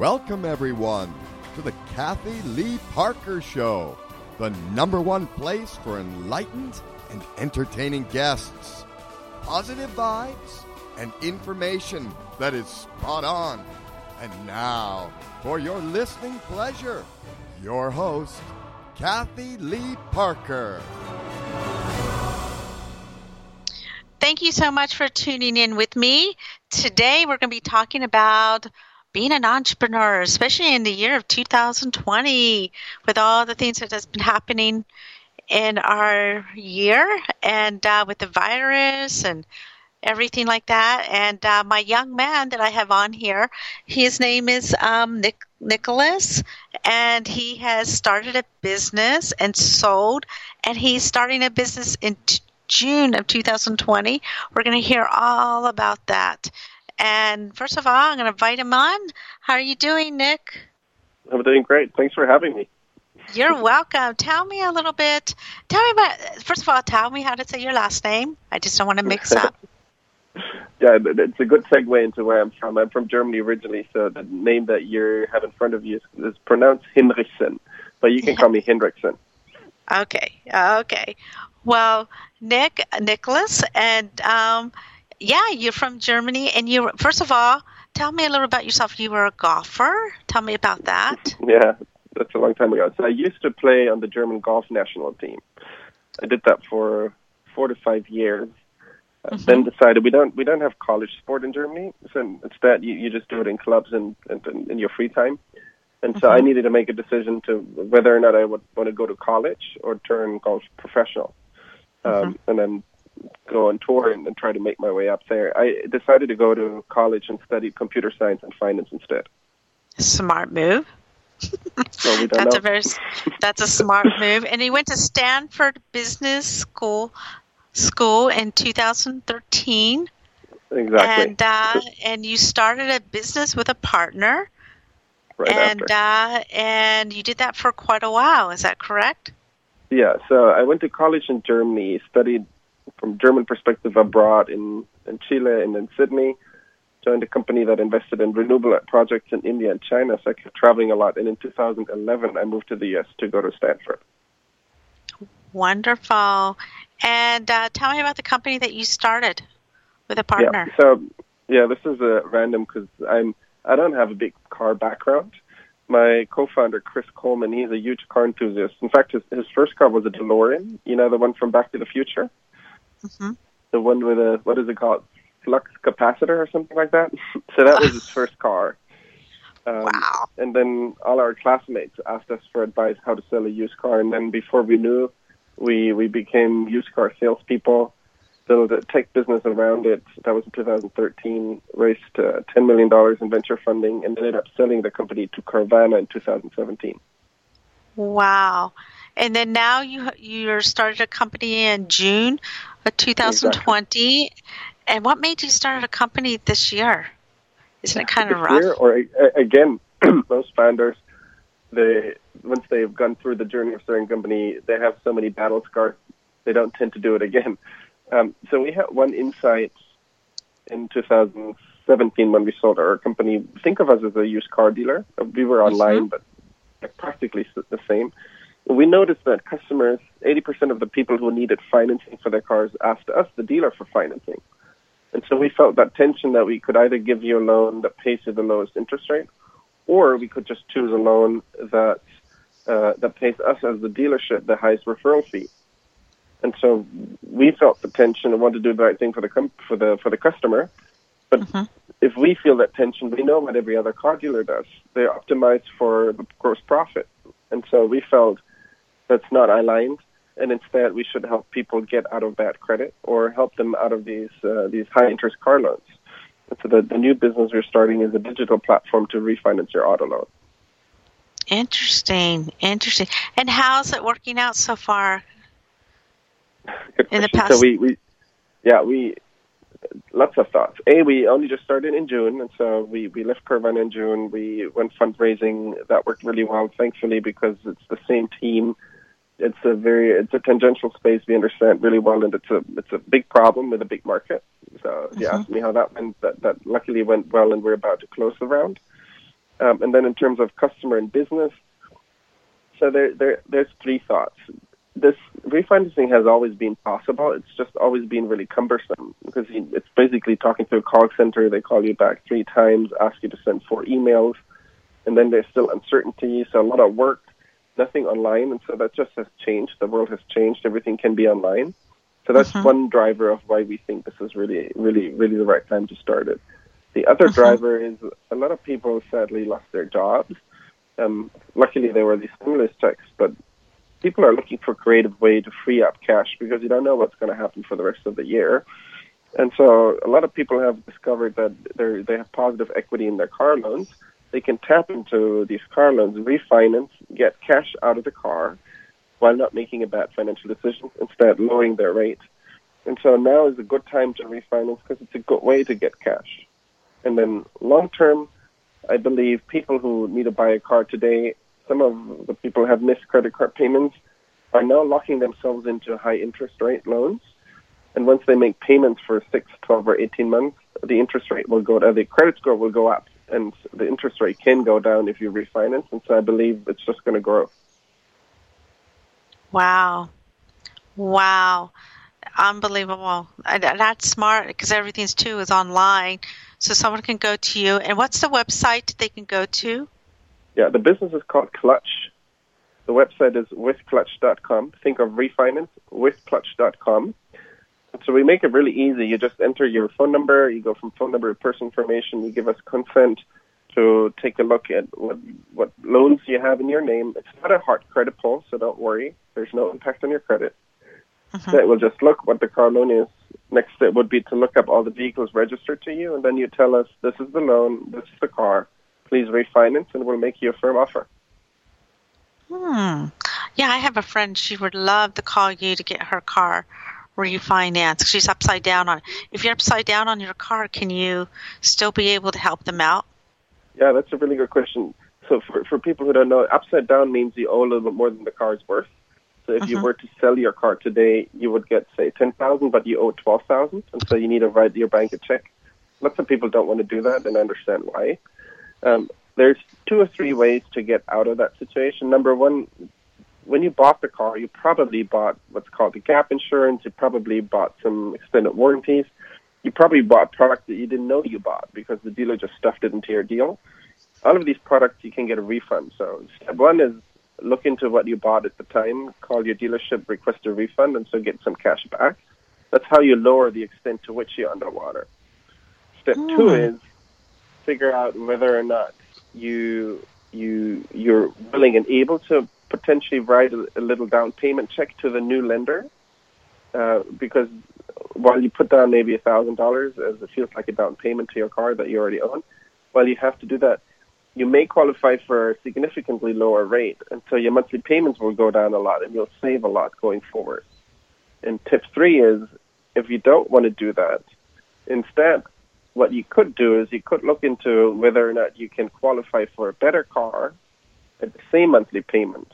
Welcome, everyone, to the Kathy Lee Parker Show, the number one place for enlightened and entertaining guests, positive vibes, and information that is spot on. And now, for your listening pleasure, your host, Kathy Lee Parker. Thank you so much for tuning in with me. Today, we're going to be talking about being an entrepreneur, especially in the year of 2020, with all the things that has been happening in our year and uh, with the virus and everything like that. And uh, my young man that I have on here, his name is um, Nick Nicholas, and he has started a business and sold, and he's starting a business in t- June of 2020. We're going to hear all about that. And first of all, I'm going to invite him on. How are you doing, Nick? I'm doing great. Thanks for having me. You're welcome. Tell me a little bit. Tell me about, first of all, tell me how to say your last name. I just don't want to mix up. yeah, it's a good segue into where I'm from. I'm from Germany originally, so the name that you have in front of you is, is pronounced Hinrichsen, but you can call me Hendrickson. Okay, okay. Well, Nick, Nicholas, and um, yeah, you're from Germany, and you. First of all, tell me a little about yourself. You were a golfer. Tell me about that. yeah, that's a long time ago. So I used to play on the German golf national team. I did that for four to five years. Mm-hmm. Then decided we don't we don't have college sport in Germany, so instead you, you just do it in clubs and, and, and in your free time. And so mm-hmm. I needed to make a decision to whether or not I would want to go to college or turn golf professional. Mm-hmm. Um, and then go on tour and, and try to make my way up there. I decided to go to college and study computer science and finance instead. Smart move. well, we that's know. a very that's a smart move. And he went to Stanford Business School school in 2013. Exactly. And uh, and you started a business with a partner. Right and after. Uh, and you did that for quite a while. Is that correct? Yeah. So I went to college in Germany, studied from German perspective abroad in, in Chile and in Sydney. Joined a company that invested in renewable projects in India and China. So I kept traveling a lot. And in 2011, I moved to the U.S. to go to Stanford. Wonderful. And uh, tell me about the company that you started with a partner. Yeah. So yeah, this is a random because I'm I don't have a big car background. My co-founder Chris Coleman, he's a huge car enthusiast. In fact, his his first car was a DeLorean. You know the one from Back to the Future. Mm-hmm. The one with a what is it called? Flux capacitor or something like that. so that was his first car. Um, wow. And then all our classmates asked us for advice how to sell a used car. And then before we knew, we we became used car salespeople. Built a tech business around it. That was in 2013. Raised uh, 10 million dollars in venture funding, and ended up selling the company to Carvana in 2017. Wow. And then now you you started a company in June 2020. Exactly. And what made you start a company this year? Isn't it kind of rough? Year, or again, most founders, they once they've gone through the journey of starting a company, they have so many battle scars, they don't tend to do it again. Um, so we had one insight in 2017 when we sold our company. Think of us as a used car dealer. We were online, mm-hmm. but practically the same we noticed that customers, 80% of the people who needed financing for their cars asked us, the dealer, for financing. And so we felt that tension that we could either give you a loan that pays you the lowest interest rate, or we could just choose a loan that uh, that pays us as the dealership the highest referral fee. And so we felt the tension and wanted to do the right thing for the com- for the for the customer. But mm-hmm. if we feel that tension, we know what every other car dealer does. They optimize for the gross profit. And so we felt that's not aligned, and instead we should help people get out of bad credit or help them out of these uh, these high interest car loans. And so the, the new business we're starting is a digital platform to refinance your auto loan. Interesting, interesting. And how's it working out so far? in the past, so we, we yeah we lots of thoughts. A, we only just started in June, and so we, we left Carvana in June. We went fundraising. That worked really well, thankfully, because it's the same team it's a very it's a tangential space we understand really well, and it's a it's a big problem with a big market. So mm-hmm. you asked me how that went. That that luckily went well, and we're about to close the round. Um, and then in terms of customer and business, so there, there, there's three thoughts. This refinancing has always been possible. It's just always been really cumbersome because it's basically talking to a call center. They call you back three times, ask you to send four emails, and then there's still uncertainty. So a lot of work, nothing online, and so that just has changed. The world has changed. Everything can be online. So that's uh-huh. one driver of why we think this is really, really, really the right time to start it. The other uh-huh. driver is a lot of people sadly lost their jobs. Um, luckily, there were these stimulus checks, but people are looking for creative way to free up cash because you don't know what's going to happen for the rest of the year. And so a lot of people have discovered that they they have positive equity in their car loans. They can tap into these car loans, refinance, get cash out of the car, while not making a bad financial decision, instead lowering their rate. And so now is a good time to refinance because it's a good way to get cash. And then long term, I believe people who need to buy a car today, some of the people have missed credit card payments are now locking themselves into high interest rate loans. And once they make payments for 6, 12, or 18 months, the interest rate will go down, the credit score will go up, and the interest rate can go down if you refinance. And so I believe it's just going to grow. Wow. Wow. Unbelievable. That's smart because everything's too is online. So someone can go to you. And what's the website they can go to? Yeah, the business is called Clutch. The website is withclutch.com. Think of refinance, withclutch.com. So we make it really easy. You just enter your phone number, you go from phone number to person information, you give us consent to take a look at what, what loans you have in your name. It's not a hard credit pull, so don't worry. There's no impact on your credit. Uh-huh. It will just look what the car loan is. Next step would be to look up all the vehicles registered to you, and then you tell us this is the loan, this is the car. Please refinance, and we'll make you a firm offer. Hmm. Yeah, I have a friend. She would love to call you to get her car refinanced. She's upside down on. If you're upside down on your car, can you still be able to help them out? Yeah, that's a really good question. So for, for people who don't know, upside down means you owe a little bit more than the car is worth. So if uh-huh. you were to sell your car today, you would get say ten thousand, but you owe twelve thousand, and so you need to write your bank a check. Lots of people don't want to do that, and I understand why. Um, there's two or three ways to get out of that situation. Number one, when you bought the car, you probably bought what's called the gap insurance. You probably bought some extended warranties you probably bought product that you didn't know you bought because the dealer just stuffed it into your deal. All of these products you can get a refund. So step one is look into what you bought at the time, call your dealership, request a refund, and so get some cash back. That's how you lower the extent to which you're underwater. Step mm. two is figure out whether or not you you you're willing and able to potentially write a, a little down payment check to the new lender, uh, because while you put down maybe a thousand dollars as it feels like a down payment to your car that you already own, while you have to do that, you may qualify for a significantly lower rate, and so your monthly payments will go down a lot, and you'll save a lot going forward. And tip three is, if you don't want to do that, instead, what you could do is you could look into whether or not you can qualify for a better car at the same monthly payment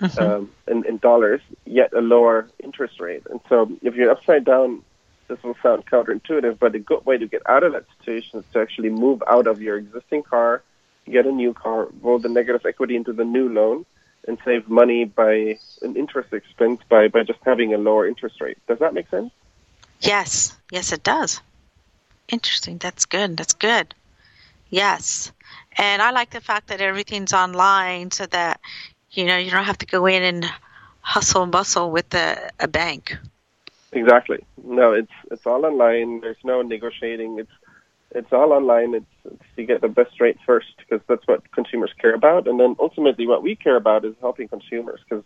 mm-hmm. um, in, in dollars, yet a lower interest rate. And so if you're upside down, this will sound counterintuitive, but a good way to get out of that situation is to actually move out of your existing car, get a new car, roll the negative equity into the new loan, and save money by an interest expense by, by just having a lower interest rate. Does that make sense? Yes. Yes, it does. Interesting. That's good. That's good. Yes. And I like the fact that everything's online so that you know, you don't have to go in and hustle and bustle with a, a bank. Exactly. No, it's it's all online. There's no negotiating. It's it's all online. It's, it's you get the best rate first because that's what consumers care about, and then ultimately what we care about is helping consumers. Because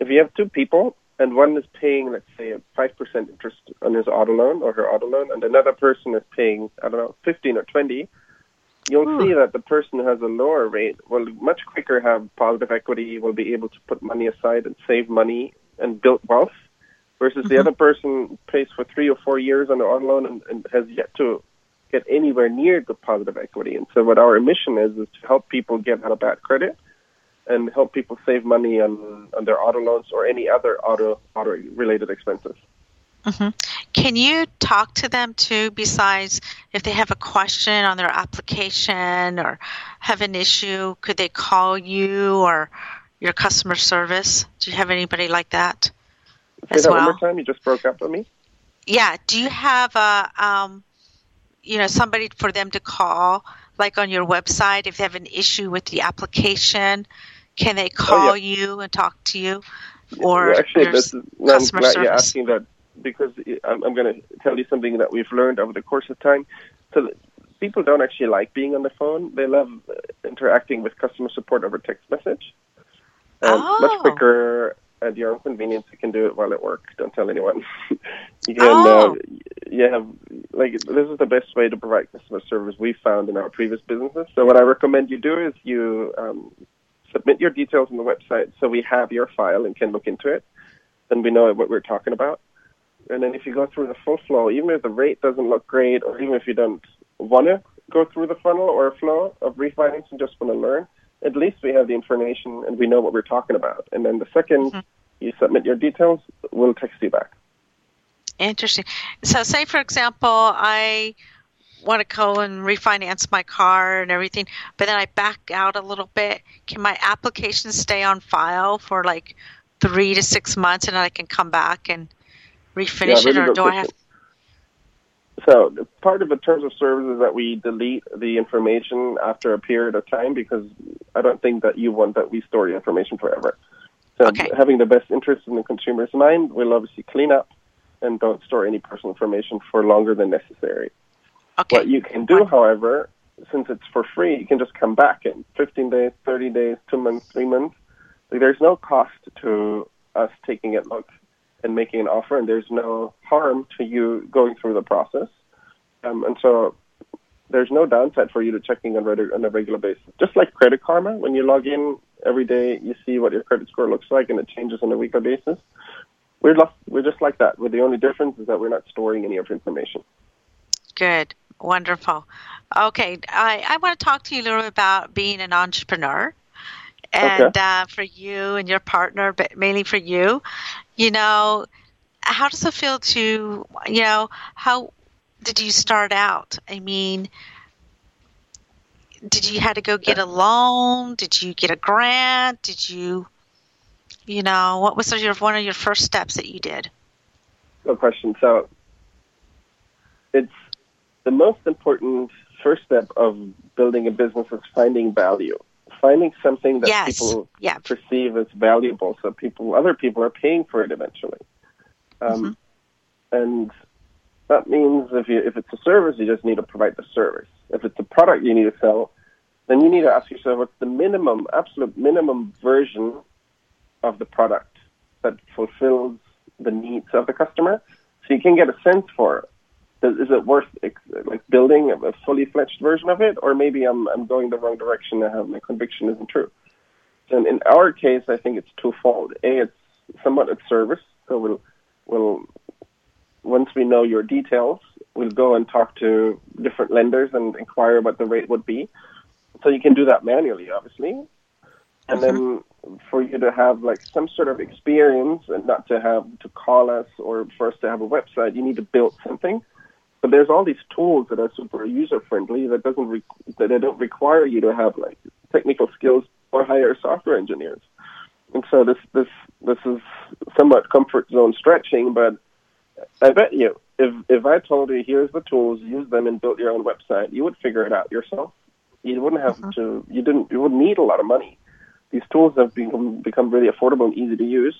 if you have two people and one is paying, let's say, a five percent interest on his auto loan or her auto loan, and another person is paying, I don't know, fifteen or twenty, you'll see that the person who has a lower rate will much quicker have positive equity, will be able to put money aside and save money and build wealth, versus mm-hmm. the other person pays for three or four years on auto loan and, and has yet to get anywhere near the positive equity. And so what our mission is, is to help people get out of bad credit and help people save money on, on their auto loans or any other auto auto related expenses. Mm-hmm. can you talk to them too? Besides, if they have a question on their application or have an issue, could they call you or your customer service? Do you have anybody like that? Say that well? one more time. You just broke up on me. Yeah. Do you have a um, you know somebody for them to call, like on your website, if they have an issue with the application? Can they call oh, yeah. you and talk to you? Or yeah, actually, this is, no, I'm glad service? you're asking that because I'm, I'm going to tell you something that we've learned over the course of time. So people don't actually like being on the phone. They love interacting with customer support over text message. Um, oh. Much quicker at your own convenience. You can do it while at work. Don't tell anyone. you can. Oh. Uh, you have like this is the best way to provide customer service we found in our previous businesses. So what I recommend you do is you um, submit your details on the website so we have your file and can look into it. Then we know what we're talking about. And then if you go through the full flow, even if the rate doesn't look great, or even if you don't want to go through the funnel or flow of refinancing, just want to learn, at least we have the information and we know what we're talking about. And then the 2nd mm-hmm. you submit your details, we'll text you back. Interesting. So, say for example, I want to go and refinance my car and everything, but then I back out a little bit. Can my application stay on file for like three to six months, and then I can come back and refinish yeah, it, or do question. I have? So part of the terms of service is that we delete the information after a period of time because I don't think that you want that we store your information forever. So okay. having the best interest in the consumer's mind, we'll obviously clean up and don't store any personal information for longer than necessary. Okay. What you can do, however, since it's for free, you can just come back in 15 days, 30 days, two months, three months. Like, there's no cost to us taking a look and making an offer, and there's no harm to you going through the process. Um, and so there's no downside for you to checking on, on a regular basis. Just like Credit Karma, when you log in every day, you see what your credit score looks like, and it changes on a weekly basis. We're, lo- we're just like that. With the only difference is that we're not storing any of your information. Good. Wonderful. Okay, I, I want to talk to you a little bit about being an entrepreneur. And okay. uh, for you and your partner, but mainly for you, you know, how does it feel to, you know, how did you start out? I mean, did you had to go get a loan? Did you get a grant? Did you, you know, what was your one of your first steps that you did? Good question. So, it's the most important first step of building a business is finding value, finding something that yes. people yeah. perceive as valuable, so people, other people, are paying for it eventually. Um, mm-hmm. And that means if you if it's a service, you just need to provide the service. If it's a product you need to sell, then you need to ask yourself what's the minimum, absolute minimum version of the product that fulfills the needs of the customer, so you can get a sense for is it worth like building a fully fledged version of it, or maybe I'm I'm going the wrong direction and have my conviction isn't true. And in our case, I think it's twofold. A, it's somewhat a service, so we'll we'll once we know your details, we'll go and talk to different lenders and inquire what the rate would be. So you can do that manually, obviously, and mm-hmm. then for you to have like some sort of experience and not to have to call us or for us to have a website, you need to build something. But there's all these tools that are super user friendly that doesn't re- that they don't require you to have like technical skills or hire software engineers. And so this this this is somewhat comfort zone stretching, but I bet you if if I told you here's the tools, use them and build your own website, you would figure it out yourself. You wouldn't have mm-hmm. to you didn't you wouldn't need a lot of money. These tools have become become really affordable and easy to use.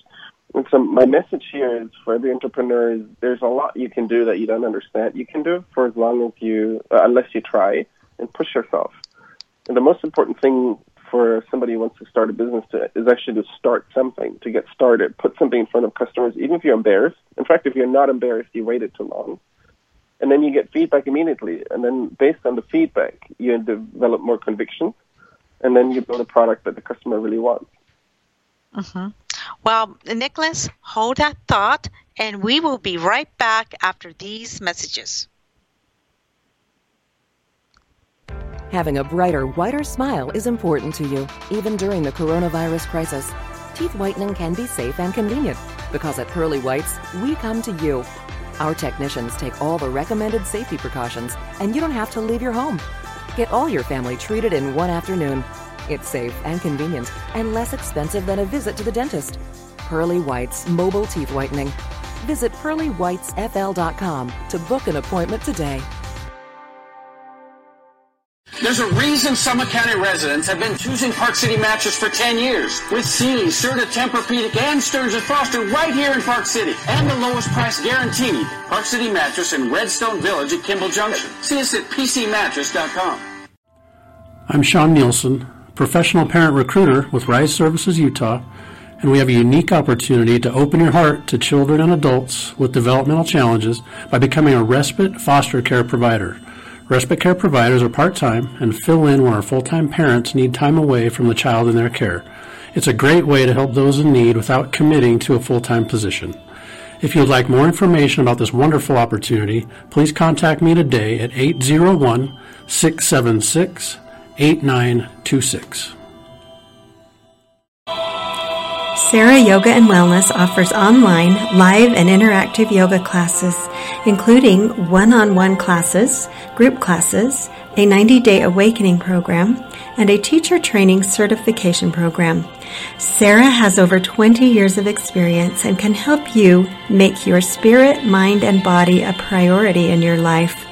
And so my message here is for every entrepreneur is there's a lot you can do that you don't understand you can do it for as long as you, uh, unless you try and push yourself. And the most important thing for somebody who wants to start a business to, is actually to start something, to get started, put something in front of customers, even if you're embarrassed. In fact, if you're not embarrassed, you waited too long. And then you get feedback immediately. And then based on the feedback, you develop more conviction. And then you build a product that the customer really wants. Mm-hmm. Well, Nicholas, hold that thought, and we will be right back after these messages. Having a brighter, whiter smile is important to you, even during the coronavirus crisis. Teeth whitening can be safe and convenient because at Pearly Whites, we come to you Our technicians take all the recommended safety precautions, and you don't have to leave your home. Get all your family treated in one afternoon. It's safe and convenient and less expensive than a visit to the dentist. Pearly White's Mobile Teeth Whitening. Visit pearlywhitesfl.com to book an appointment today. There's a reason Summit County residents have been choosing Park City Mattress for 10 years. With Sealy, Serta, Tempur-Pedic, and Stearns & Foster right here in Park City. And the lowest price guaranteed. Park City Mattress in Redstone Village at Kimball Junction. See us at pcmattress.com. I'm Sean Nielsen, professional parent recruiter with Rise Services Utah, and we have a unique opportunity to open your heart to children and adults with developmental challenges by becoming a respite foster care provider. Respite care providers are part time and fill in when our full time parents need time away from the child in their care. It's a great way to help those in need without committing to a full time position. If you would like more information about this wonderful opportunity, please contact me today at 801 676 8926. Sarah Yoga and Wellness offers online, live, and interactive yoga classes, including one on one classes, group classes, a 90 day awakening program, and a teacher training certification program. Sarah has over 20 years of experience and can help you make your spirit, mind, and body a priority in your life.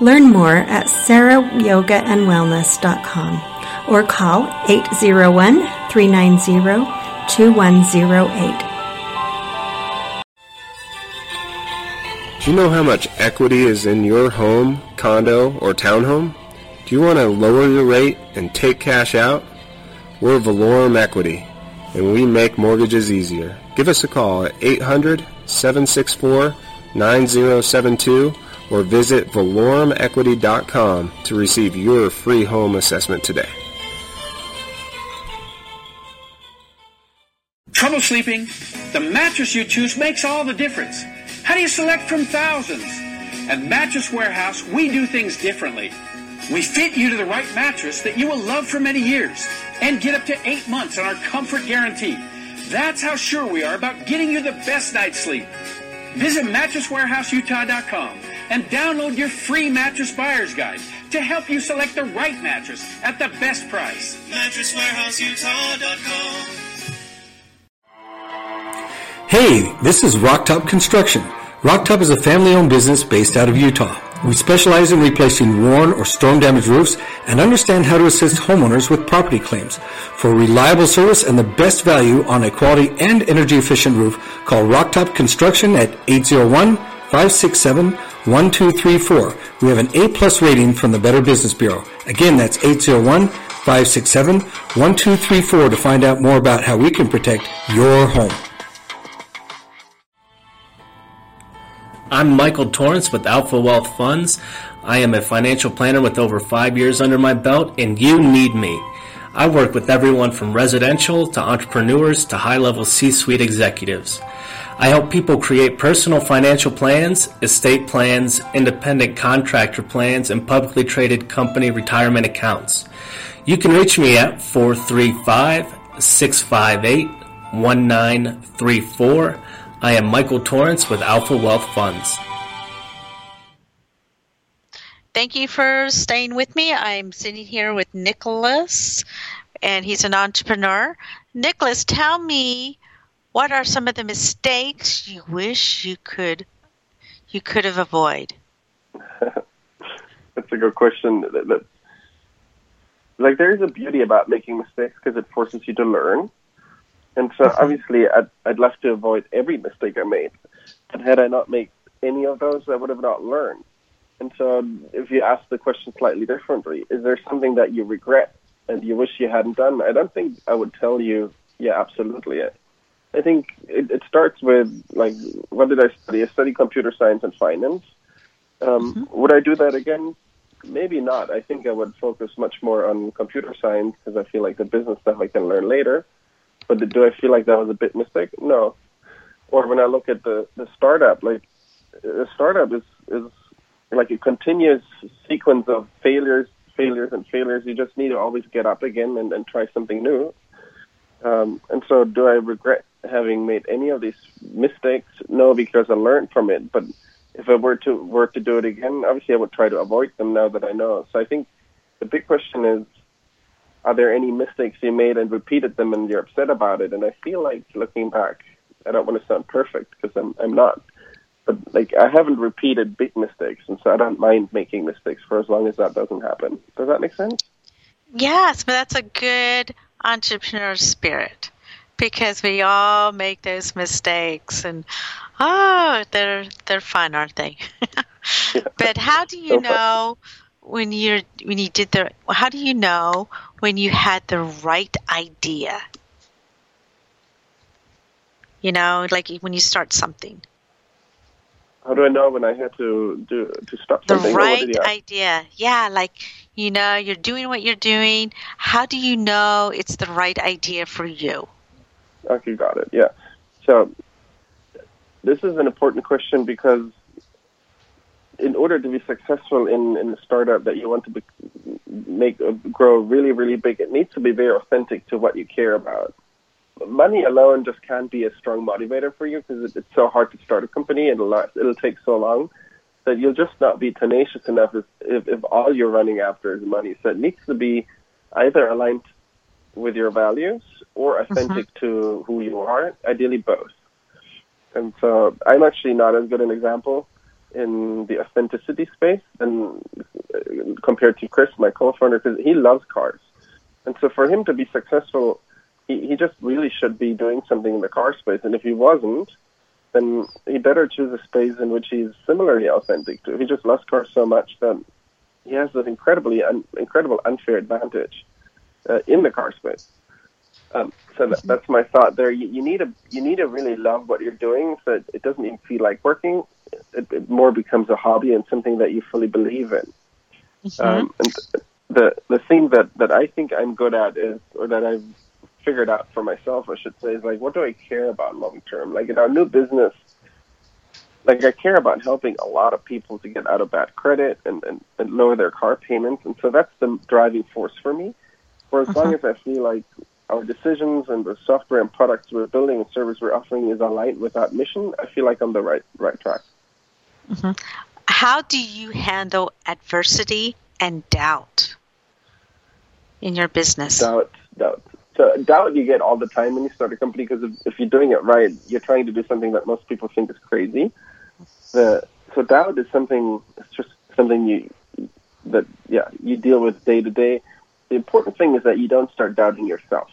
Learn more at sarahyogaandwellness.com or call 801 390 2108. Do you know how much equity is in your home, condo, or townhome? Do you want to lower your rate and take cash out? We're Valorum Equity, and we make mortgages easier. Give us a call at 800-764-9072 or visit valorumequity.com to receive your free home assessment today. Trouble sleeping? The mattress you choose makes all the difference. How do you select from thousands? At Mattress Warehouse, we do things differently. We fit you to the right mattress that you will love for many years and get up to eight months on our comfort guarantee. That's how sure we are about getting you the best night's sleep. Visit MattressWarehouseUtah.com and download your free mattress buyer's guide to help you select the right mattress at the best price. MattressWarehouseUtah.com. Hey, this is Rocktop Construction. Rocktop is a family-owned business based out of Utah. We specialize in replacing worn or storm-damaged roofs and understand how to assist homeowners with property claims. For reliable service and the best value on a quality and energy-efficient roof, call Rocktop Construction at 801-567-1234. We have an A-plus rating from the Better Business Bureau. Again, that's 801-567-1234 to find out more about how we can protect your home. I'm Michael Torrance with Alpha Wealth Funds. I am a financial planner with over five years under my belt, and you need me. I work with everyone from residential to entrepreneurs to high level C suite executives. I help people create personal financial plans, estate plans, independent contractor plans, and publicly traded company retirement accounts. You can reach me at 435 658 1934. I am Michael Torrance with Alpha Wealth Funds. Thank you for staying with me. I'm sitting here with Nicholas, and he's an entrepreneur. Nicholas, tell me what are some of the mistakes you wish you could you could have avoided? That's a good question. Like there is a beauty about making mistakes because it forces you to learn. And so mm-hmm. obviously I'd, I'd love to avoid every mistake I made. But had I not made any of those, I would have not learned. And so if you ask the question slightly differently, is there something that you regret and you wish you hadn't done? I don't think I would tell you, yeah, absolutely. I think it, it starts with, like, what did I study? I studied computer science and finance. Um, mm-hmm. Would I do that again? Maybe not. I think I would focus much more on computer science because I feel like the business stuff I can learn later. But do I feel like that was a bit mistake? No. Or when I look at the the startup, like a startup is is like a continuous sequence of failures, failures, and failures. You just need to always get up again and, and try something new. Um, and so, do I regret having made any of these mistakes? No, because I learned from it. But if I were to were to do it again, obviously I would try to avoid them now that I know. So I think the big question is, are there any mistakes you made and repeated them and you're upset about it? And I feel like looking back, I don't want to sound perfect because I'm I'm not, but like I haven't repeated big mistakes, and so I don't mind making mistakes for as long as that doesn't happen. Does that make sense? Yes, but that's a good entrepreneur spirit because we all make those mistakes and oh they're they're fun aren't they? But how do you know when you're when you did the how do you know when you had the right idea? You know like when you start something how do I know when I had to do to stop the something? right idea yeah like you know you're doing what you're doing how do you know it's the right idea for you Okay, got it. Yeah. So this is an important question because in order to be successful in, in a startup that you want to be, make uh, grow really really big, it needs to be very authentic to what you care about. Money alone just can't be a strong motivator for you because it's so hard to start a company. It'll it'll take so long that you'll just not be tenacious enough if, if, if all you're running after is money. So it needs to be either aligned with your values or authentic mm-hmm. to who you are, ideally both. And so I'm actually not as good an example in the authenticity space and uh, compared to Chris, my co-founder, because he loves cars. And so for him to be successful, he, he just really should be doing something in the car space. And if he wasn't, then he better choose a space in which he's similarly authentic to. He just loves cars so much that he has an incredibly un, incredible unfair advantage uh, in the car space. Um, so that, that's my thought there. You, you, need to you need to really love what you're doing, so it, it doesn't even feel like working. It, it, more becomes a hobby and something that you fully believe in. Mm-hmm. Um, and the the thing that that I think I'm good at is, or that I've figured out for myself, I should say, is like, what do I care about long term? Like in our new business, like I care about helping a lot of people to get out of bad credit and, and, and lower their car payments, and so that's the driving force for me. For as mm-hmm. long as I feel like our decisions and the software and products we're building and service we're offering is aligned with that mission, I feel like I'm the right right track. Mm-hmm. How do you handle adversity and doubt in your business? Doubt, doubt. So doubt you get all the time when you start a company because if, if you're doing it right, you're trying to do something that most people think is crazy. The, so doubt is something. It's just something you that yeah you deal with day to day. The important thing is that you don't start doubting yourself.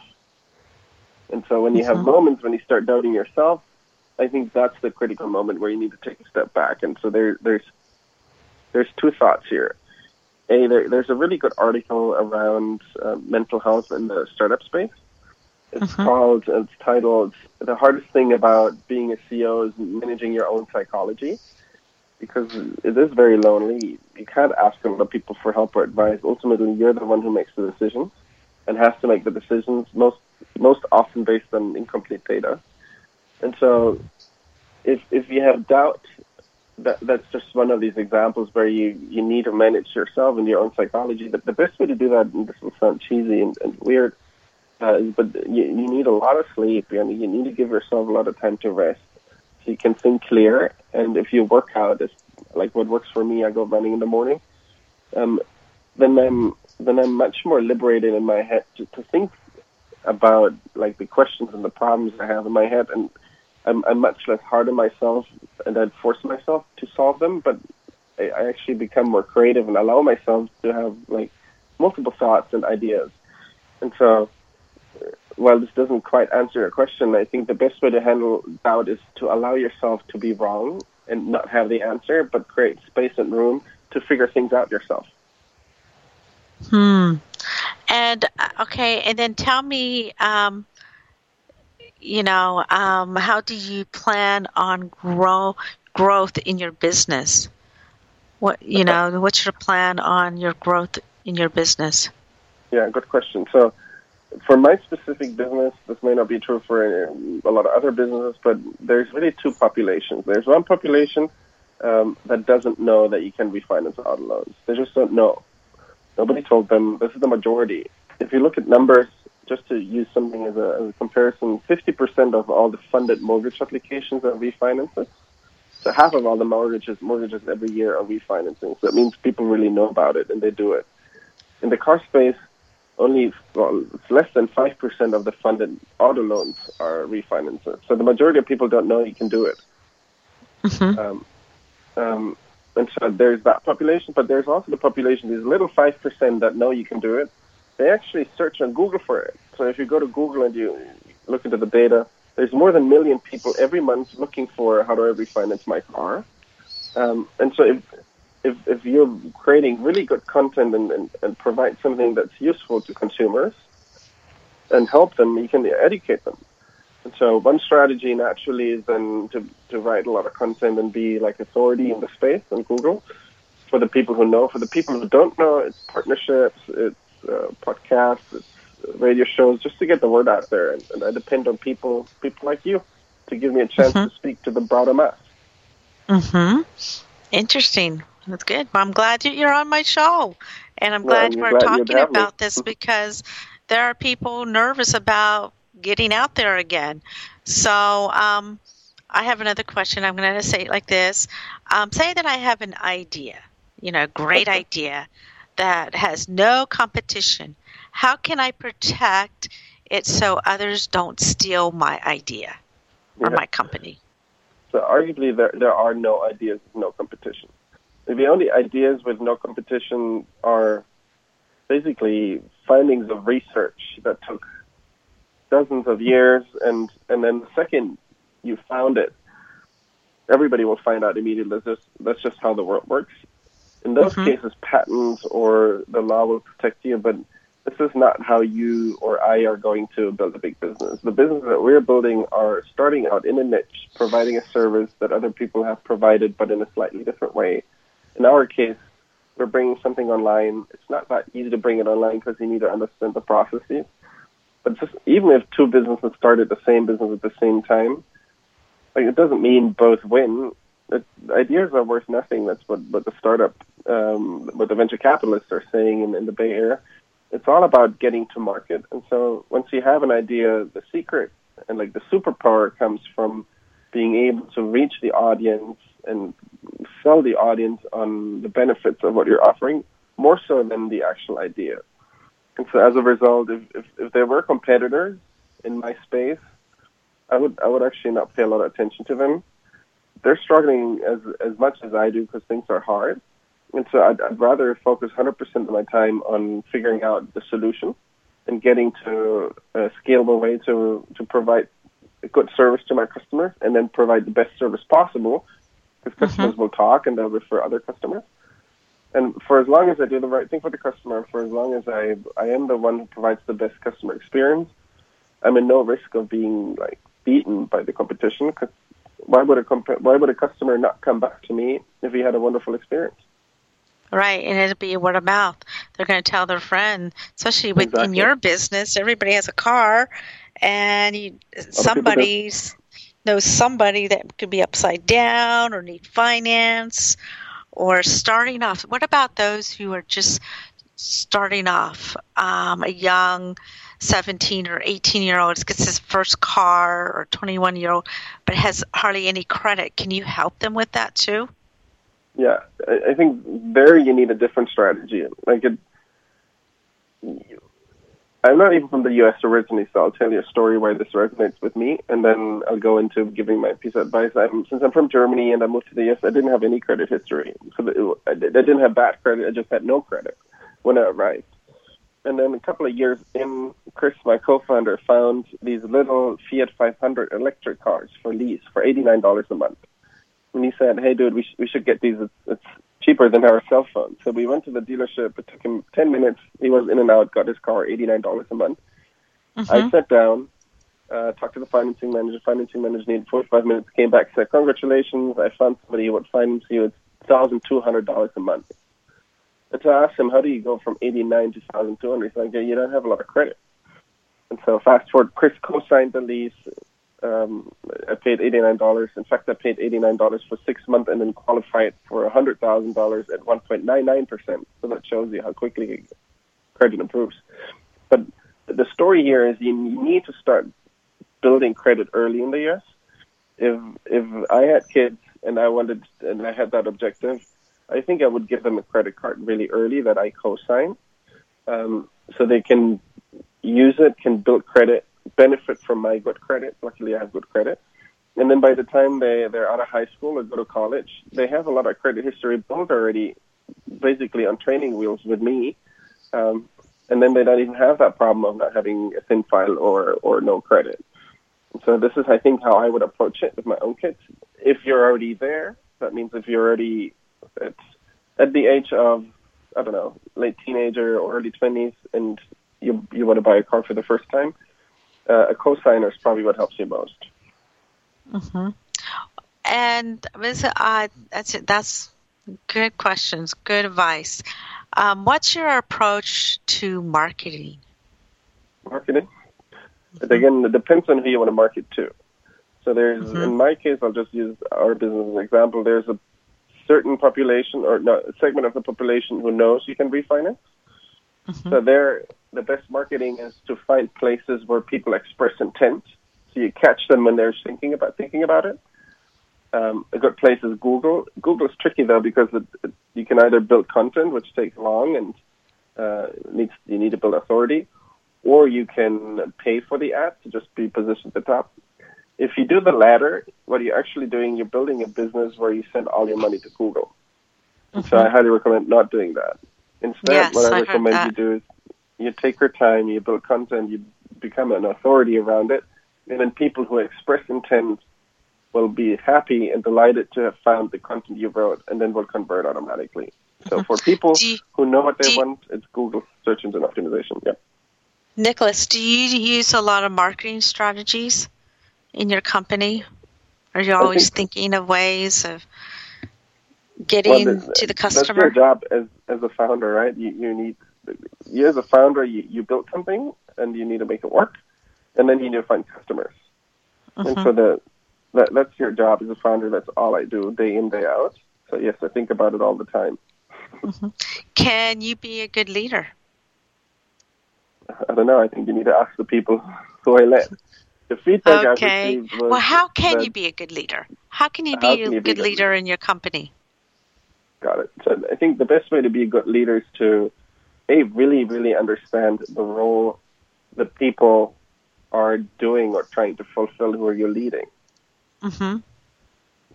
And so when you have mm-hmm. moments when you start doubting yourself, I think that's the critical moment where you need to take a step back. And so there, there's there's two thoughts here. A, there, there's a really good article around uh, mental health in the startup space. It's mm-hmm. called, it's titled, The Hardest Thing About Being a CEO is Managing Your Own Psychology. Because it is very lonely. You can't ask a lot of people for help or advice. Ultimately, you're the one who makes the decisions and has to make the decisions most most often based on incomplete data. And so, if if you have doubt, that that's just one of these examples where you you need to manage yourself and your own psychology. But the best way to do that, and this will sound cheesy and, and weird, uh, but you, you need a lot of sleep and you need to give yourself a lot of time to rest so you can think clear. And if you work out, it's like what works for me. I go running in the morning. Um, then I'm then I'm much more liberated in my head to, to think about like the questions and the problems I have in my head, and I'm, I'm much less hard on myself, and I force myself to solve them. But I, I actually become more creative and allow myself to have like multiple thoughts and ideas. And so, while this doesn't quite answer your question, I think the best way to handle doubt is to allow yourself to be wrong and not have the answer, but create space and room to figure things out yourself. Hmm. And uh, okay, and then tell me, um, you know, um, how do you plan on grow growth in your business? What you know, what's your plan on your growth in your business? Yeah, good question. So, for my specific business, this may not be true for a lot of other businesses, but there's really two populations. There's one population um, that doesn't know that you can refinance auto loans. They just don't know. Nobody told them this is the majority. If you look at numbers, just to use something as a, as a comparison, 50% of all the funded mortgage applications are refinances. So half of all the mortgages mortgages every year are refinancing. So it means people really know about it and they do it. In the car space, only well, it's less than five percent of the funded auto loans are refinancing. So the majority of people don't know you can do it. Mm-hmm. Um, um, and so there's that population, but there's also the population, these little five percent that know you can do it. They actually search on Google for it. So if you go to Google and you look into the data, there's more than a million people every month looking for how do I refinance my car. Um, and so if, if, if you're creating really good content and, and, and provide something that's useful to consumers and help them, you can educate them. And so one strategy naturally is then to, to write a lot of content and be like authority in the space on Google for the people who know. For the people who don't know, it's partnerships, it's uh, podcasts, it's radio shows, just to get the word out there. And, and I depend on people, people like you, to give me a chance Mhm. to speak to the broader mass. Mm-hmm. Interesting. That's good. I'm glad you're on my show, and I'm glad I'm we're glad talking about this because there are people nervous about getting out there again. So, um, I have another question. I'm going to say it like this: um, Say that I have an idea, you know, great idea that has no competition. How can I protect it so others don't steal my idea or Yeah. my company? So arguably, there there are no ideas, with no competition. The only ideas with no competition are basically findings of research that took dozens of years, and and then the second you found it, everybody will find out immediately. That's just that's just how the world works. Those Mhm. cases, patents or the law will protect you, but this is not how you or I are going to build a big business. The business that we're building are starting out in a niche, providing a service that other people have provided, but in a slightly different way. In our case, we're bringing something online. It's not that easy to bring it online because you need to understand the processes. But just even if two businesses started the same business at the same time, like it doesn't mean both win. It, ideas are worth nothing. That's what, what the startup, um, what the venture capitalists are saying in, in the Bay Area. It's all about getting to market. And so once you have an idea, the secret and like the superpower comes from being able to reach the audience and sell the audience on the benefits of what you're offering more so than the actual idea. And so as a result, if, if, if there were competitors in my space, I would I would actually not pay a lot of attention to them. They're struggling as as much as I do because things are hard, and so I'd, I'd rather focus 100% of my time on figuring out the solution and getting to a scalable way to to provide a good service to my customers, and then provide the best service possible because mm-hmm. customers will talk and they'll refer other customers. And for as long as I do the right thing for the customer, for as long as I I am the one who provides the best customer experience, I'm in no risk of being like beaten by the competition. Cause why would a comp- why would a customer not come back to me if he had a wonderful experience? Right, and it'll be word of mouth. They're going to tell their friend, especially with in Exactly. your business. Everybody has a car, and you, somebody knows somebody that could be upside down or need finance or starting off. What about those who are just starting off? Um, a young 17 or 18 year old gets his first car, or 21 year old, but has hardly any credit. Can you help them with that too? Yeah, I, I think there you need a different strategy. Like it, I'm not even from the U.S. originally, so I'll tell you a story why this resonates with me, and then I'll go into giving my piece of advice. I'm, since I'm from Germany and I moved to the U.S., I didn't have any credit history. So I didn't have bad credit. I just had no credit when I arrived. And then a couple of years in, Chris, my co-founder, found these little Fiat 500 electric cars for lease for $89 a month. And he said, "Hey, dude, we, sh- we should get these. It's, it's cheaper than our cell phone." So we went to the dealership. It took him ten minutes. He was in and out. Got his car, eighty nine dollars a month. I sat down, uh, talked to the financing manager. Financing manager needed forty five minutes. Came back, said, "Congratulations, I found somebody who would finance you. It's thousand two hundred dollars a month." And so I asked him, "How do you go from eighty nine to thousand two hundred? He's like, "Yeah, you don't have a lot of credit." And so fast forward, Chris co-signed the lease. Um, I paid eighty nine dollars. In fact, I paid eighty nine dollars for six months and then qualified for hundred thousand dollars at one point nine nine percent. So that shows you how quickly credit improves. But the story here is you need to start building credit early in the years. If if I had kids and I wanted and I had that objective, I think I would give them a credit card really early that I co-sign, um, so they can use it, can build credit, benefit from my good credit. Luckily, I have good credit. And then by the time they, they're out of high school or go to college, they have a lot of credit history built already, basically on training wheels with me. Um, and then they don't even have that problem of not having a thin file or, or no credit. So this is, I think, how I would approach it with my own kids. If you're already there, that means if you're already at, at the age of, I don't know, late teenager or early 20s, and you you want to buy a car for the first time, uh, a co-signer is probably what helps you most. Mm-hmm. And. Uh, that's it. That's good questions. Good advice. Um, what's your approach to marketing? Marketing. Again, it depends on who you want to market to. So there's, mm-hmm. in my case, I'll just use our business as an example. There's a certain population or no, a segment of the population who knows you can refinance. Mm-hmm. So there, the best marketing is to find places where people express intent. So you catch them when they're thinking about thinking about it. Um, a good place is Google. Google is tricky though because it, it, you can either build content, which takes long and uh, needs you need to build authority, or you can pay for the ad to just be positioned at the top. If you do the latter, what you're actually doing, you're building a business where you send all your money to Google. Mm-hmm. So I highly recommend not doing that. Instead, yes, what I, I recommend you do is you take your time, you build content, you become an authority around it, and then people who express intent will be happy and delighted to have found the content you wrote, and then will convert automatically. So mm-hmm. for people you, who know what they want, it's Google search engine optimization. Yeah. Nicholas, do you use a lot of marketing strategies in your company? Are you always think, thinking of ways of getting well, to the customer? That's your job as as a founder, right? You you need you as a founder, you, you built something and you need to make it work, and then you need to find customers. Mm-hmm. And so the that, that's your job as a founder. That's all I do day in day out. So yes, I think about it all the time. Mm-hmm. Can you be a good leader? I don't know. I think you need to ask the people who I led. The feedback okay. I received was well, how can you be a good leader? How can you be a good, good leader in your company? Got it. So I think the best way to be a good leader is to they really, really understand the role that people are doing or trying to fulfill who are you leading. Mm-hmm.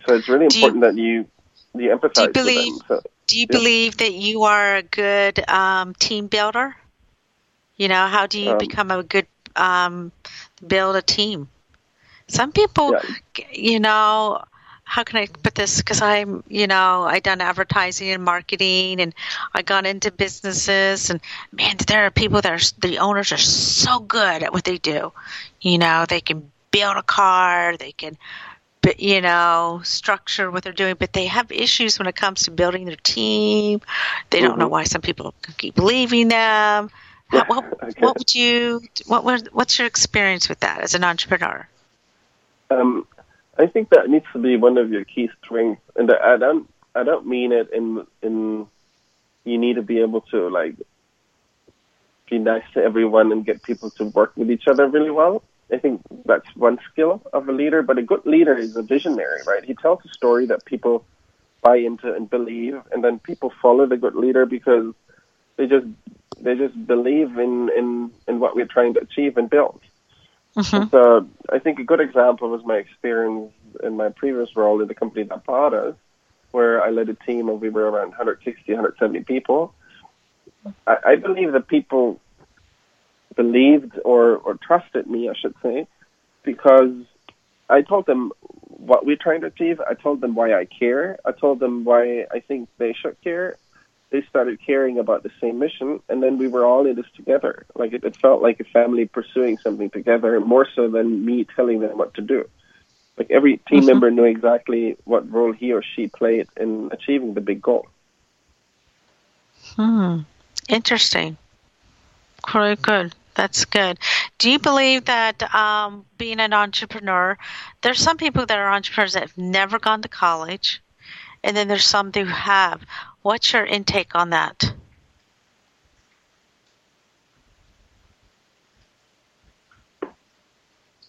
So it's really important you, that you you empathize do you believe, with them. So, do you yeah. believe that you are a good um, team builder? You know, how do you um, become a good um, build a team? Some people, yeah. you know, how can I put this? Because I'm, you know, I done advertising and marketing, and I got into businesses, and man, there are people that are the owners are so good at what they do. You know, they can build a car, they can, you know, structure what they're doing, but they have issues when it comes to building their team. They don't mm-hmm. know why some people keep leaving them. How, what, okay. what would you? What what's your experience with that as an entrepreneur? Um, I think that needs to be one of your key strengths, and I don't I don't mean it in in you need to be able to like be nice to everyone and get people to work with each other really well. I think that's one skill of a leader, but a good leader is a visionary, right? He tells a story that people buy into and believe, and then people follow the good leader because they just they just believe in in in what we're trying to achieve and build. Mm-hmm. So I think a good example was my experience in my previous role in the company that bought us, where I led a team of we were around 160, 170 people. I, I believe that people believed or, or trusted me, I should say, because I told them what we're trying to achieve. I told them why I care. I told them why I think they should care, they started caring about the same mission, and then we were all in this together. Like it, it felt like a family pursuing something together, more so than me telling them what to do. Like every team mm-hmm. member knew exactly what role he or she played in achieving the big goal. Hmm. Interesting. Very good. That's good. Do you believe that um, being an entrepreneur, there's some people that are entrepreneurs that have never gone to college, and then there's some who have. What's your intake on that?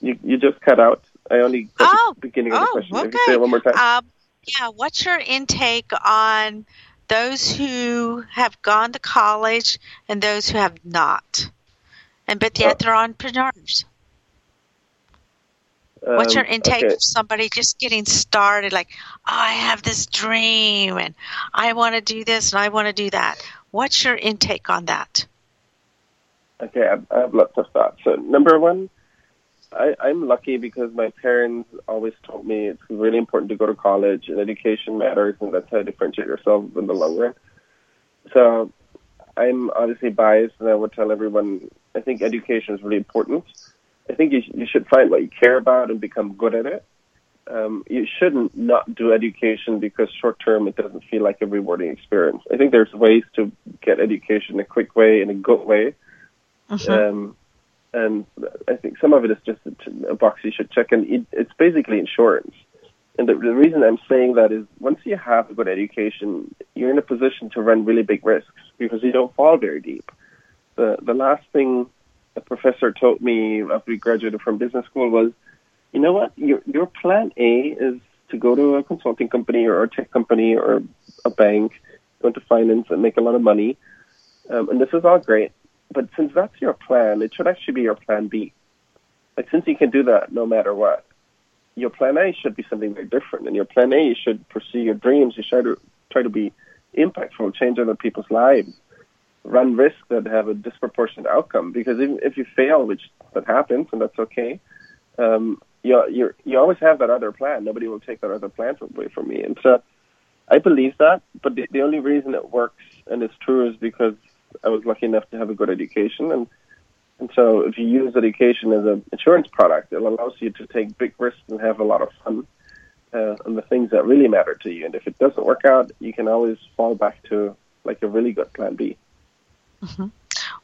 You you just cut out. I only got oh, the beginning oh, of the question. Okay. If you say it one more time. Um, Yeah, what's your intake on those who have gone to college and those who have not? And but yet they're entrepreneurs. What's your Um, intake okay. of somebody just getting started? Like, I have this dream and I want to do this and I want to do that. What's your intake on that? Okay, I have, I have lots of thoughts. So, number one, I, I'm lucky because my parents always told me it's really important to go to college and education matters, and that's how you differentiate yourself in the long run. So, I'm obviously biased, and I would tell everyone I think education is really important. I think you, sh- you should find what you care about and become good at it. Um, you shouldn't not do education because short term it doesn't feel like a rewarding experience. I think there's ways to get education a quick way, in a good way, um, and I think some of it is just a, a box you should check, and it, it's basically insurance. And the, the reason I'm saying that is once you have a good education, you're in a position to run really big risks because you don't fall very deep. The the last thing a professor told me after we graduated from business school was, you know what, your your plan A is to go to a consulting company or a tech company or a bank, go into finance and make a lot of money, um, and this is all great. But since that's your plan, it should actually be your plan B. Like since you can do that no matter what, your plan A should be something very different. And your plan A you should pursue your dreams. You should try to be impactful, change other people's lives, run risks that have a disproportionate outcome. Because even if you fail, which that happens, and that's okay, um, you you you always have that other plan. Nobody will take that other plan away from me. And so I believe that. But the, the only reason it works and it's true is because I was lucky enough to have a good education and and so if you use education as an insurance product, it allows you to take big risks and have a lot of fun uh, on the things that really matter to you. And if it doesn't work out, you can always fall back to like a really good plan B. Mm-hmm.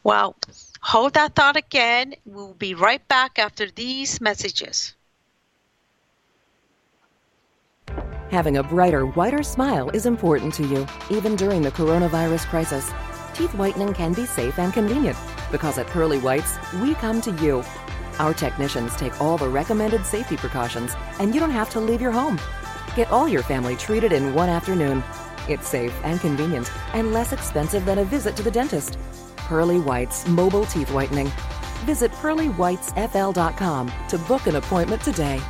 Well, hold that thought again. We'll be right back after these messages. Having a brighter, whiter smile is important to you, even during the coronavirus crisis. Teeth whitening can be safe and convenient because at Pearly Whites, we come to you. Our technicians take all the recommended safety precautions, and you don't have to leave your home. Get all your family treated in one afternoon. It's safe and convenient and less expensive than a visit to the dentist. Pearly Whites Mobile Teeth Whitening. Visit pearlywhitesfl.com to book an appointment today.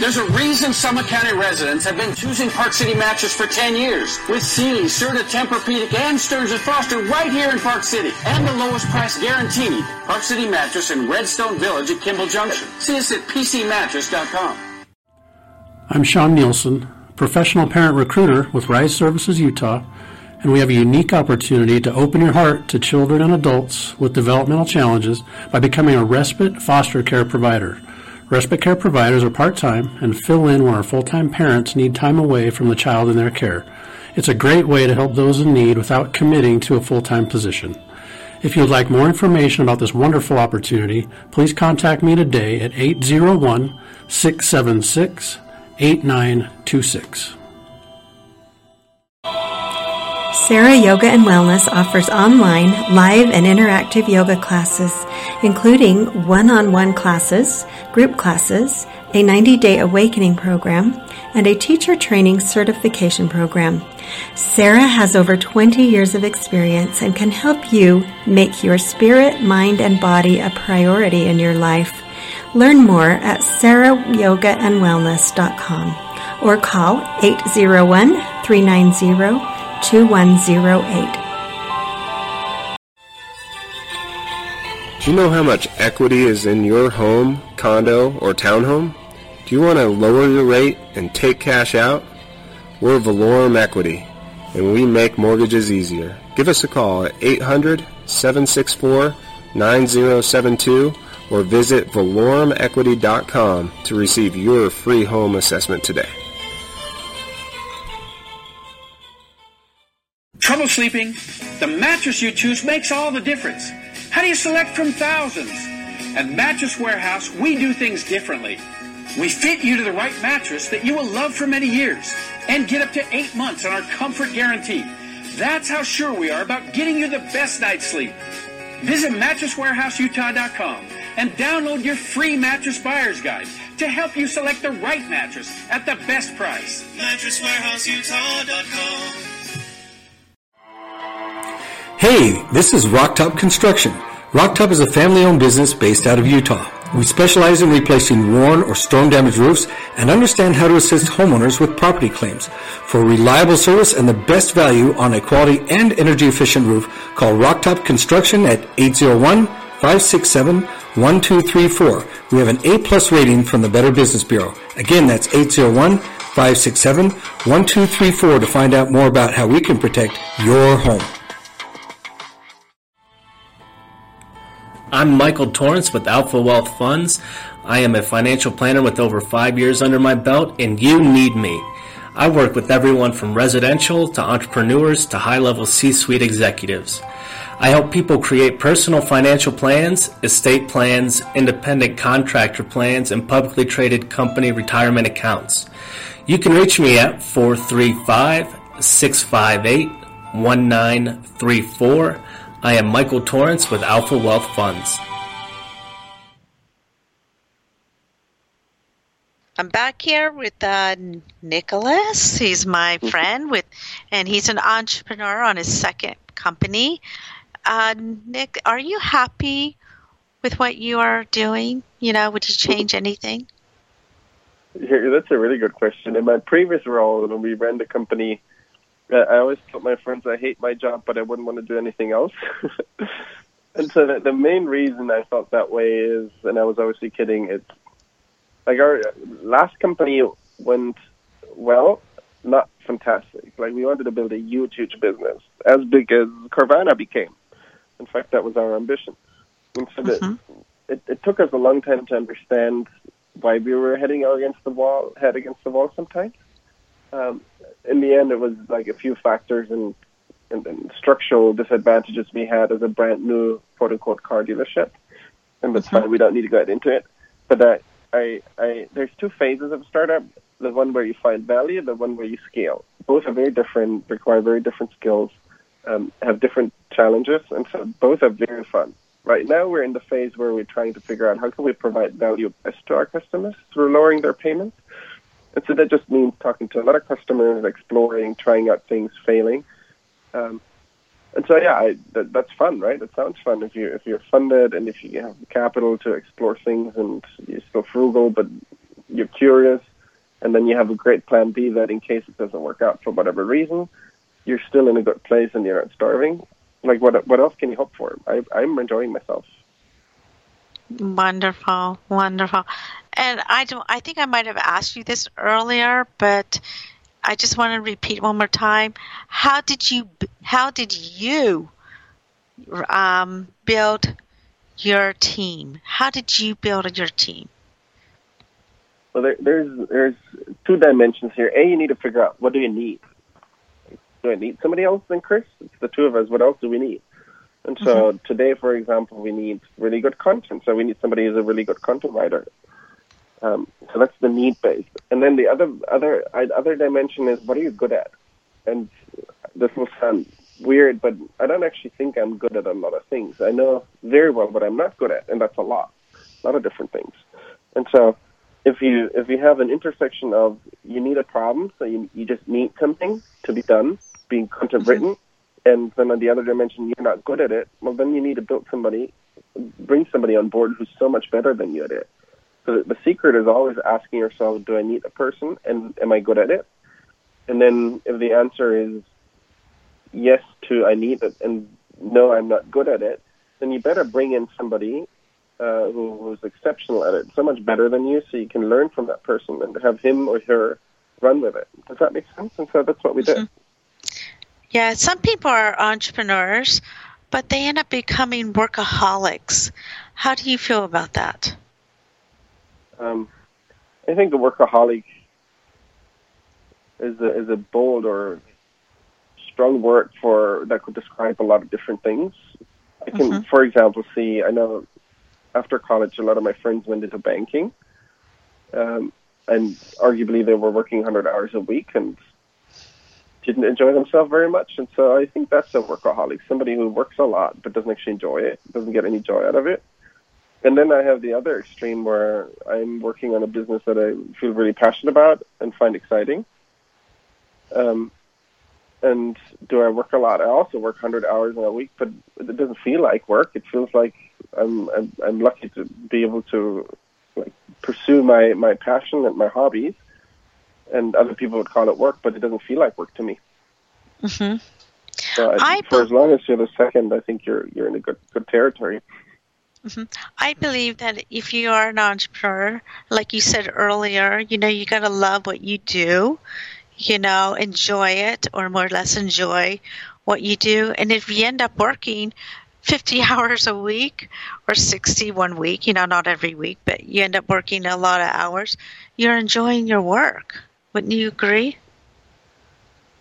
There's a reason Summit County residents have been choosing Park City Mattress for 10 years. With Sealy, Serta, Tempur-Pedic, and Stearns & Foster right here in Park City. And the lowest price guaranteed. Park City Mattress in Redstone Village at Kimball Junction. See us at PCMattress.com. I'm Sean Nielsen, professional parent recruiter with Rise Services Utah, and we have a unique opportunity to open your heart to children and adults with developmental challenges by becoming a respite foster care provider. Respite care providers are part time and fill in when our full time parents need time away from the child in their care. It's a great way to help those in need without committing to a full time position. If you would like more information about this wonderful opportunity, please contact me today at 801 676 8926. Sarah Yoga and Wellness offers online, live, and interactive yoga classes, including one on one classes, group classes, a 90 day awakening program, and a teacher training certification program. Sarah has over 20 years of experience and can help you make your spirit, mind, and body a priority in your life. Learn more at sarahyogaandwellness.com or call 801 390 2108. Do you know how much equity is in your home, condo, or townhome? Do you want to lower your rate and take cash out? We're Valorum Equity, and we make mortgages easier. Give us a call at 800-764-9072 or visit valorumequity.com to receive your free home assessment today. Trouble sleeping? The mattress you choose makes all the difference. How do you select from thousands? At Mattress Warehouse, we do things differently. We fit you to the right mattress that you will love for many years and get up to eight months on our comfort guarantee. That's how sure we are about getting you the best night's sleep. Visit MattressWarehouseUtah.com and download your free mattress buyer's guide. to help you select the right mattress at the best price. MattressWarehouseUtah.com. Hey, this is Rocktop Construction. Rocktop is a family-owned business based out of Utah. We specialize in replacing worn or storm-damaged roofs and understand how to assist homeowners with property claims. For reliable service and the best value on a quality and energy-efficient roof, call Rocktop Construction at 801-567-1234. We have an A-plus rating from the Better Business Bureau. Again, that's 801-567-1234 to find out more about how we can protect your home. I'm Michael Torrance with Alpha Wealth Funds. I am a financial planner with over five years under my belt, and you need me. I work with everyone from residential to entrepreneurs to high level C suite executives. I help people create personal financial plans, estate plans, independent contractor plans, and publicly traded company retirement accounts. You can reach me at 435 658 1934. I am Michael Torrance with Alpha Wealth Funds. I'm back here with uh, Nicholas. He's my friend with, and he's an entrepreneur on his second company. Uh, Nick, are you happy with what you are doing? You know, would you change anything? Yeah, that's a really good question. In my previous role, when we ran the company, uh, I always told my friends I hate my job, but I wouldn't want to do anything else. and so the, the main reason I felt that way is, and I was obviously kidding, it's like our last company went well, not fantastic. Like we wanted to build a huge, huge business, as big as Carvana became. In fact, that was our ambition. And so Mm-hmm. the, it, it took us a long time to understand why we were heading against the wall, head against the wall sometimes. Um, in the end, it was like a few factors and, and, and structural disadvantages we had as a brand new quote unquote car dealership. And that's fine. We don't need to get into it. But I, I, I, there's two phases of a startup. The one where you find value, the one where you scale. Both are very different, require very different skills, um, have different challenges, and so both are very fun. Right now, we're in the phase where we're trying to figure out how can we provide value best to our customers through lowering their payments. And so that just means talking to a lot of customers, exploring, trying out things, failing. Um, and so yeah, I, that, that's fun, right? That sounds fun if you if you're funded and if you have the capital to explore things and you're still frugal, but you're curious, and then you have a great plan B that in case it doesn't work out for whatever reason, you're still in a good place and you're not starving. Like what what else can you hope for? I, I'm enjoying myself. Wonderful, wonderful. And I don't. I think I might have asked you this earlier, but I just want to repeat one more time. How did you? How did you um, build your team? How did you build your team? Well, there, there's there's two dimensions here. A, you need to figure out what do you need. Do I need somebody else than Chris? It's the two of us. What else do we need? And so today, for example, we need really good content. So we need somebody who's a really good content writer. Um, so that's the need base. And then the other other other dimension is what are you good at? And this will sound weird, but I don't actually think I'm good at a lot of things. I know very well what I'm not good at, and that's a lot, a lot of different things. And so if you if you have an intersection of you need a problem, so you you just need something to be done, being content written, mm-hmm. and then on the other dimension you're not good at it, well then you need to build somebody, bring somebody on board who's so much better than you at it. So the secret is always asking yourself, do I need a person, and am I good at it? And then if the answer is yes to I need it, and no, I'm not good at it, then you better bring in somebody uh, who, who's exceptional at it, so much better than you, so you can learn from that person and have him or her run with it. Does that make sense? And so that's what we did. Yeah, some people are entrepreneurs, but they end up becoming workaholics. How do you feel about that? Um, I think the workaholic is a, is a bold or strong word for that could describe a lot of different things. I can, for example, see. I know after college, a lot of my friends went into banking, um, and arguably they were working 100 hours a week and didn't enjoy themselves very much. And so I think that's a workaholic, somebody who works a lot but doesn't actually enjoy it, doesn't get any joy out of it. and then I have the other extreme where I'm working on a business that I feel really passionate about and find exciting. Um, and do I work a lot? I also work 100 hours in a week, but it doesn't feel like work. It feels like I'm I'm, I'm lucky to be able to like pursue my my passion and my hobbies. And other people would call it work, but it doesn't feel like work to me. Mm-hmm. So I, I for as long as you're the second, I think you're you're in a good good territory. hmm I believe that if you are an entrepreneur, like you said earlier, you know, you got to love what you do, you know, enjoy it or more or less enjoy what you do. And if you end up working 50 hours a week or 60 one week, you know, not every week, but you end up working a lot of hours, you're enjoying your work. Wouldn't you agree?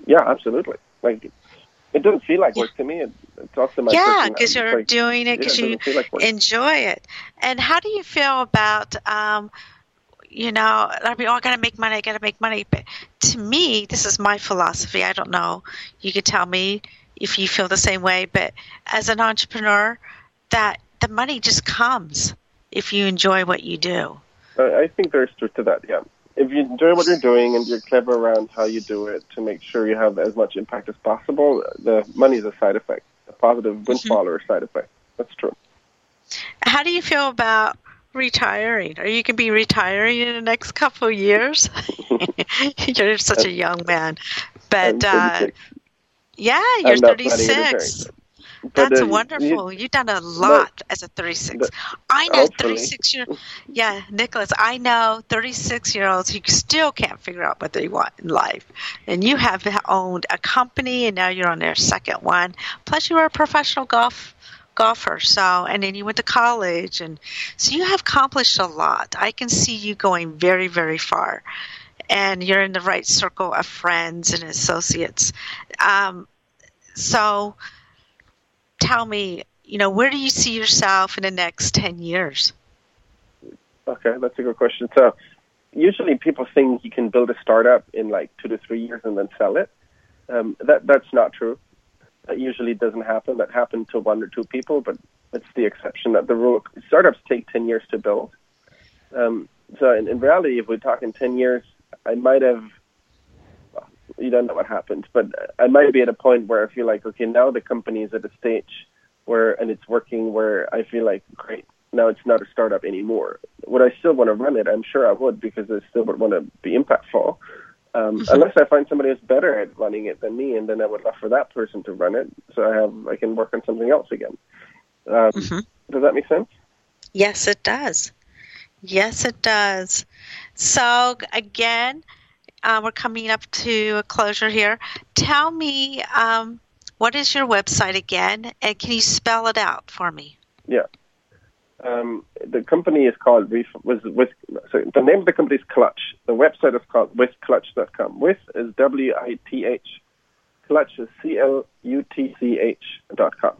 Yeah, absolutely. Like it doesn't feel like work to me. It, it's also my yeah, because you're like, doing it because it you like enjoy it. And how do you feel about, um, you know, I mean, oh, I got to make money, I got to make money. But to me, this is my philosophy. I don't know. You could tell me if you feel the same way. But as an entrepreneur, that the money just comes if you enjoy what you do. I think there's truth to that. Yeah, if you enjoy what you're doing and you're clever around how you do it to make sure you have as much impact as possible, the money is a side effect, a positive windfall or a side effect. That's true. How do you feel about retiring? Are you going to be retiring in the next couple of years? you're such a young man. But uh, 36. Yeah, you're I'm not planning on 36. That's wonderful. you- You've done a lot as a 36. I know hopefully. 36 year Yeah, Nicholas, I know 36 year olds who still can't figure out what they want in life. And you have owned a company and now you're on their second one. Plus you were a professional golf golfer, so and then you went to college and so you have accomplished a lot. I can see you going very very far. And you're in the right circle of friends and associates. Um, so tell me, you know, where do you see yourself in the next 10 years? Okay, that's a good question. So, usually people think you can build a startup in like two to three years and then sell it. Um, that that's not true. That usually doesn't happen. That happened to one or two people, but it's the exception. That the rule startups take ten years to build. Um, so, in, in reality, if we're talking ten years, I might have. well, You don't know what happened, but I might be at a point where I feel like, okay, now the company is at a stage where, and it's working where I feel like, great, now it's not a startup anymore. Would I still want to run it? I'm sure I would because I still would want to be impactful. Um, Unless I find somebody who's better at running it than me, and then I would love for that person to run it, so I have I can work on something else again. Um, mhm Does that make sense? Yes, it does. Yes, it does. So, again, uh, we're coming up to a closure here. Tell me, um, what is your website again? And can you spell it out for me? Yeah. Um, the company is called Ref- was with so the name of the company is Clutch. The website is called withclutch.com. With is W I T H. Clutch is C L U T C H dot com.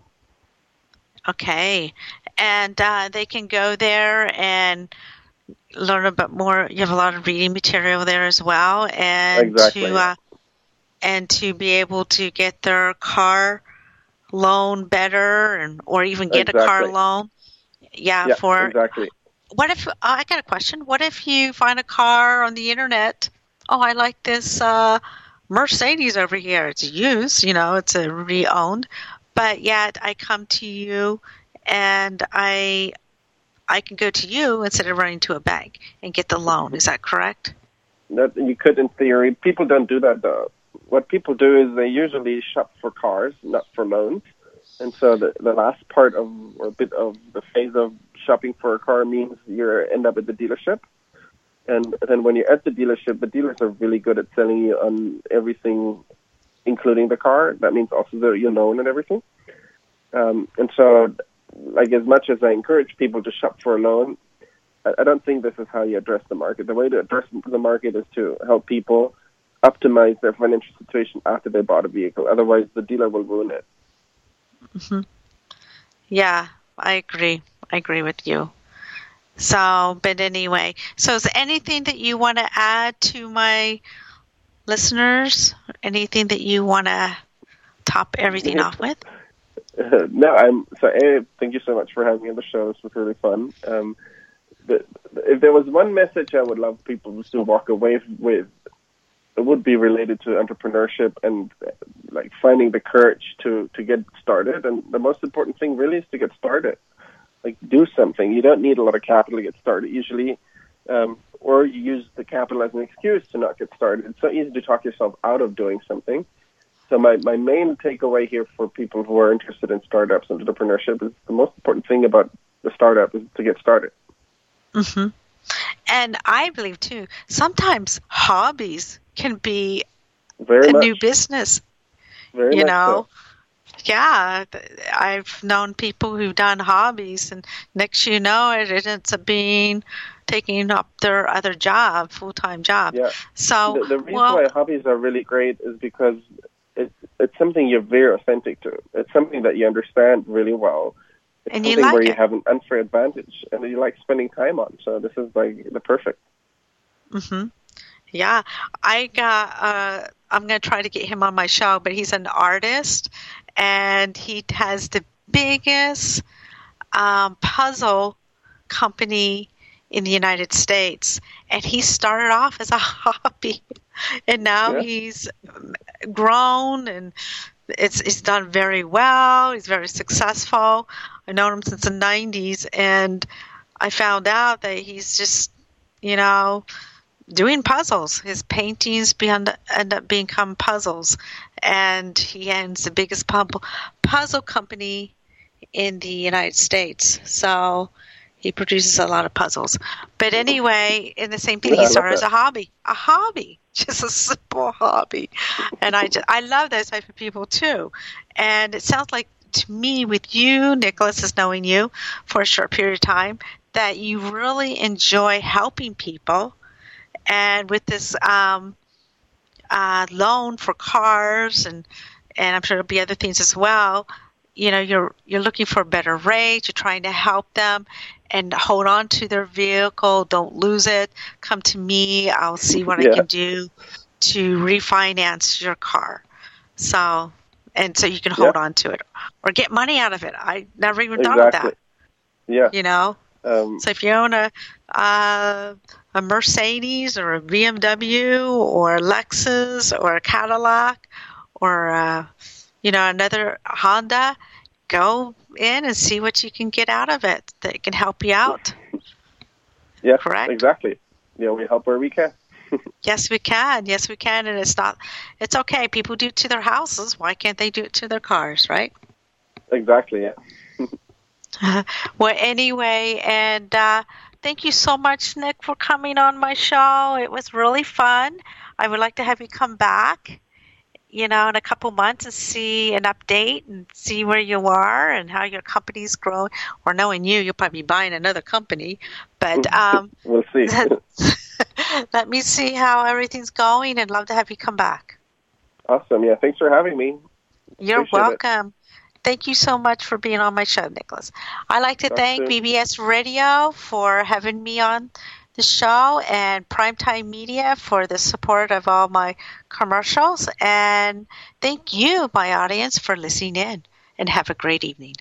Okay. And uh, they can go there and learn a bit more. You have a lot of reading material there as well. And Exactly. to uh, and to be able to get their car loan better and or even get a car loan. Yeah, yeah, for exactly. what if uh, I got a question? What if you find a car on the internet? Oh, I like this uh, Mercedes over here. It's used, you know, it's a re-owned, but yet I come to you and I I can go to you instead of running to a bank and get the loan. Is that correct? That you could, in theory. People don't do that though. What people do is they usually shop for cars, not for loans. And so the the last part of or a bit of the phase of shopping for a car means you end up at the dealership. And then when you're at the dealership, the dealers are really good at selling you on everything, including the car. That means also the, your loan and everything. Um, and so, like as much as I encourage people to shop for a loan, I, I don't think this is how you address the market. The way to address the market is to help people optimize their financial situation after they bought a vehicle. Otherwise, the dealer will ruin it. hmm Yeah, I agree. I agree with you. So, but anyway, so is there anything that you want to add to my listeners? Anything that you want to top everything off with? no, I'm so. A, thank you so much for having me on the show. This was really fun. Um, the, if there was one message I would love people to walk away with, it would be related to entrepreneurship and like finding the courage to to get started. And the most important thing really is to get started. Like do something. You don't need a lot of capital to get started usually, um, or you use the capital as an excuse to not get started. It's so easy to talk yourself out of doing something. So my, my main takeaway here for people who are interested in startups and entrepreneurship is the most important thing about the startup is to get started. Mm-hmm. And I believe too, sometimes hobbies can be Very a much. new business. Very you know, so. yeah, I've known people who've done hobbies, and next you know it, it ends up being taking up their other job, full time job. Yeah. So, the, the reason well, why hobbies are really great is because it's something you're very authentic to. It's something that you understand really well. It's And you something like where you have an unfair advantage and you like spending time on. So this is like the perfect. hmm Yeah, I got. Uh, I'm gonna try to get him on my show, but he's an artist, and he has the biggest um, puzzle company in the United States, and he started off as a hobby, and now Yeah. he's grown and it's he's done very well. He's very successful. I've known him since the '90s, and I found out that he's just, you know, doing puzzles. His paintings end up become puzzles, and he owns the biggest puzzle company in the United States. So he produces a lot of puzzles. But anyway, in the same thing, Yeah, he started as a hobby, a hobby, just a simple hobby. And I just, I love those type of people too. And it sounds like to me, with you, Nicholas, is knowing you for a short period of time, that you really enjoy helping people. And with this um, uh, loan for cars, and and I'm sure there'll be other things as well. You know, you're you're looking for a better rate. You're trying to help them and hold on to their vehicle. Don't lose it. Come to me. I'll see what I can do to refinance your car. So, and so you can hold Yeah. on to it or get money out of it. I never even thought of that. Yeah. You know. Um, So if you own a uh, a Mercedes or a BMW or a Lexus or a Cadillac or uh, you know another Honda, go in and see what you can get out of it that can help you out. yeah. Correct. Exactly. Yeah, we help where we can. Yes, we can. Yes, we can. And it's not. It's okay. People do it to their houses. Why can't they do it to their cars? Right. Exactly. Yeah. well, anyway, and uh, thank you so much, Nick, for coming on my show. It was really fun. I would like to have you come back, you know, in a couple months and see an update and see where you are and how your company's growing. Or knowing you, you'll probably be buying another company. But um, we'll see. let me see how everything's going and love to have you come back. awesome. Yeah. Thanks for having me. You're Appreciate it. welcome. Thank you so much for being on my show, Nicholas. I'd like to Talk thank soon. BBS Radio for having me on the show and Primetime Media for the support of all my commercials. And thank you, my audience, for listening in. And have a great evening.